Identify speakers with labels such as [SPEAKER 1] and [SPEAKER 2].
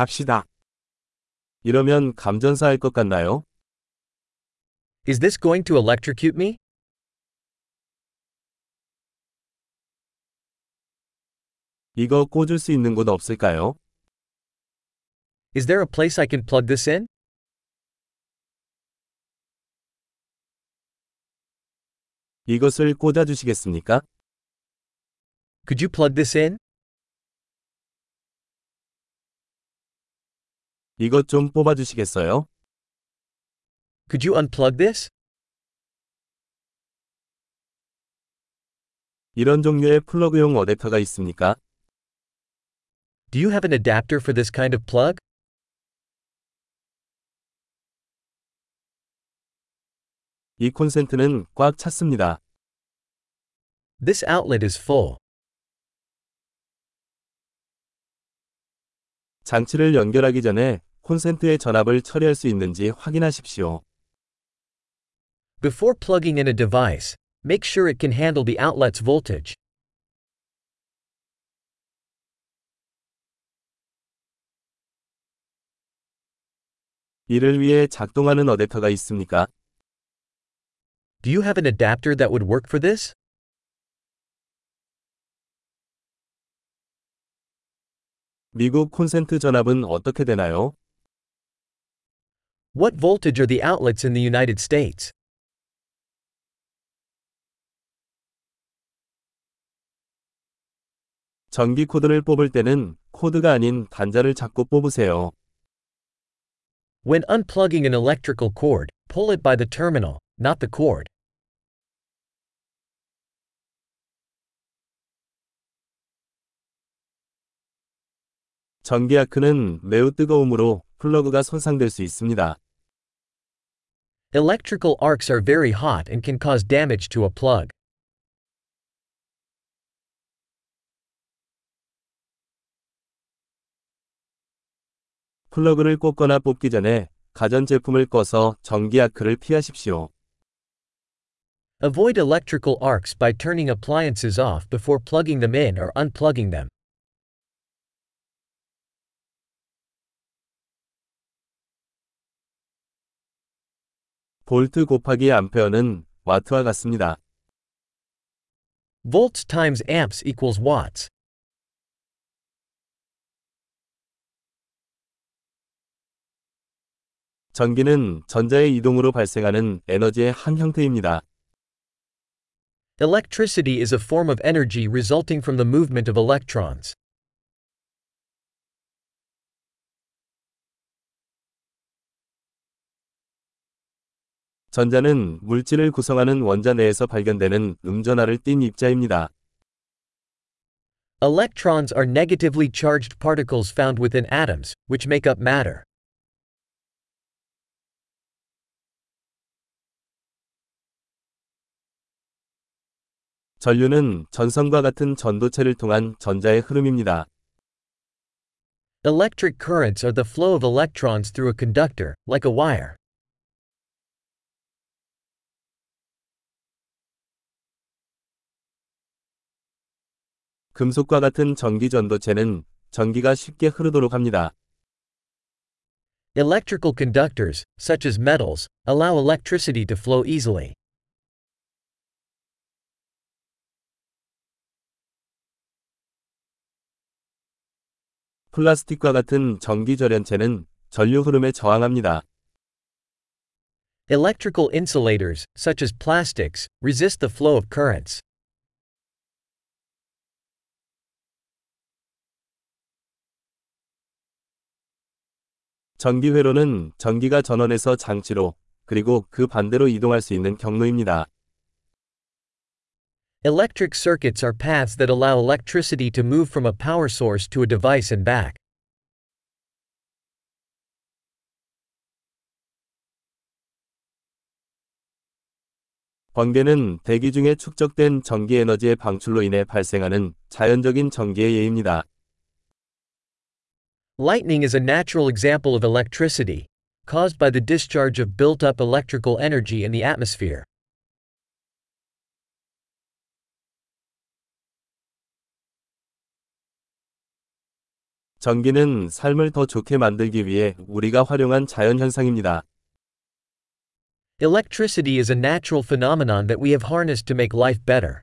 [SPEAKER 1] 갑시다.
[SPEAKER 2] 이러면 감전사할 것 같나요?
[SPEAKER 3] Is this going to electrocute me?
[SPEAKER 2] 이거 꽂을 수 있는 곳 없을까요?
[SPEAKER 3] Is there a place I can plug this in?
[SPEAKER 2] 이것을 꽂아 주시겠습니까?
[SPEAKER 3] Could you plug this in?
[SPEAKER 2] 이것 좀 뽑아 주시겠어요?
[SPEAKER 3] Could you unplug this?
[SPEAKER 2] 이런 종류의 플러그용 어댑터가 있습니까?
[SPEAKER 3] Do you have an adapter for this kind of plug?
[SPEAKER 2] 이 콘센트는 꽉 찼습니다.
[SPEAKER 3] This outlet is full.
[SPEAKER 2] 장치를 연결하기 전에 콘센트의 전압을 처리할 수 있는지 확인하십시오.
[SPEAKER 3] Before plugging in a device, make sure it can handle the outlet's voltage.
[SPEAKER 2] 이를 위해 작동하는 어댑터가 있습니까?
[SPEAKER 3] Do you have an adapter that would work for this?
[SPEAKER 2] 미국 콘센트 전압은 어떻게 되나요?
[SPEAKER 3] What voltage are the outlets in the United States?
[SPEAKER 2] 전기 코드를 뽑을 때는 코드가 아닌 단자를 잡고 뽑으세요.
[SPEAKER 3] When unplugging an electrical cord, pull it by the terminal, not the cord.
[SPEAKER 2] 전기 아크는 매우 뜨거우므로 플러그가 손상될 수 있습니다.
[SPEAKER 3] Electrical arcs are very hot and can cause damage to a plug.
[SPEAKER 2] 플러그를 꽂거나 뽑기 전에 가전제품을 꺼서 전기 아크를 피하십시오.
[SPEAKER 3] Avoid electrical arcs by turning appliances off before plugging them in or unplugging them.
[SPEAKER 2] 볼트 곱하기 암페어는 와트와 같습니다.
[SPEAKER 3] Volts times amps equals watts.
[SPEAKER 2] 전기는 전자의 이동으로 발생하는 에너지의 한 형태입니다.
[SPEAKER 3] Electricity is a form of energy resulting from the movement of electrons.
[SPEAKER 2] 전자는 물질을 구성하는 원자 내에서 발견되는 음전하를 띤 입자입니다.
[SPEAKER 3] Electrons are negatively charged particles found within atoms, which make up matter.
[SPEAKER 2] 전류는 전선과 같은 전도체를 통한 전자의 흐름입니다.
[SPEAKER 3] Electric currents are the flow of electrons through a conductor, like a wire.
[SPEAKER 2] 금속과 같은 전기 전도체는 전기가 쉽게 흐르도록 합니다.
[SPEAKER 3] Electrical conductors, such as metals, allow electricity to flow easily.
[SPEAKER 2] 플라스틱과 같은 전기 절연체는 전류 흐름에 저항합니다.
[SPEAKER 3] Electrical insulators, such as plastics, resist the flow of currents.
[SPEAKER 2] 전기 회로는 전기가 전원에서 장치로 그리고 그 반대로 이동할 수 있는 경로입니다.
[SPEAKER 3] Electric circuits are paths that allow electricity to move from a power source to a device and back.
[SPEAKER 2] 번개는 대기 중에 축적된 전기 에너지의 방출로 인해 발생하는 자연적인 전기의 예입니다.
[SPEAKER 3] Lightning is a natural example of electricity, caused by the discharge of built up electrical energy in the atmosphere.
[SPEAKER 2] 전기는 삶을 더 좋게 만들기 위해 우리가 활용한 자연 현상입니다.
[SPEAKER 3] Electricity is a natural phenomenon that we have harnessed to make life better.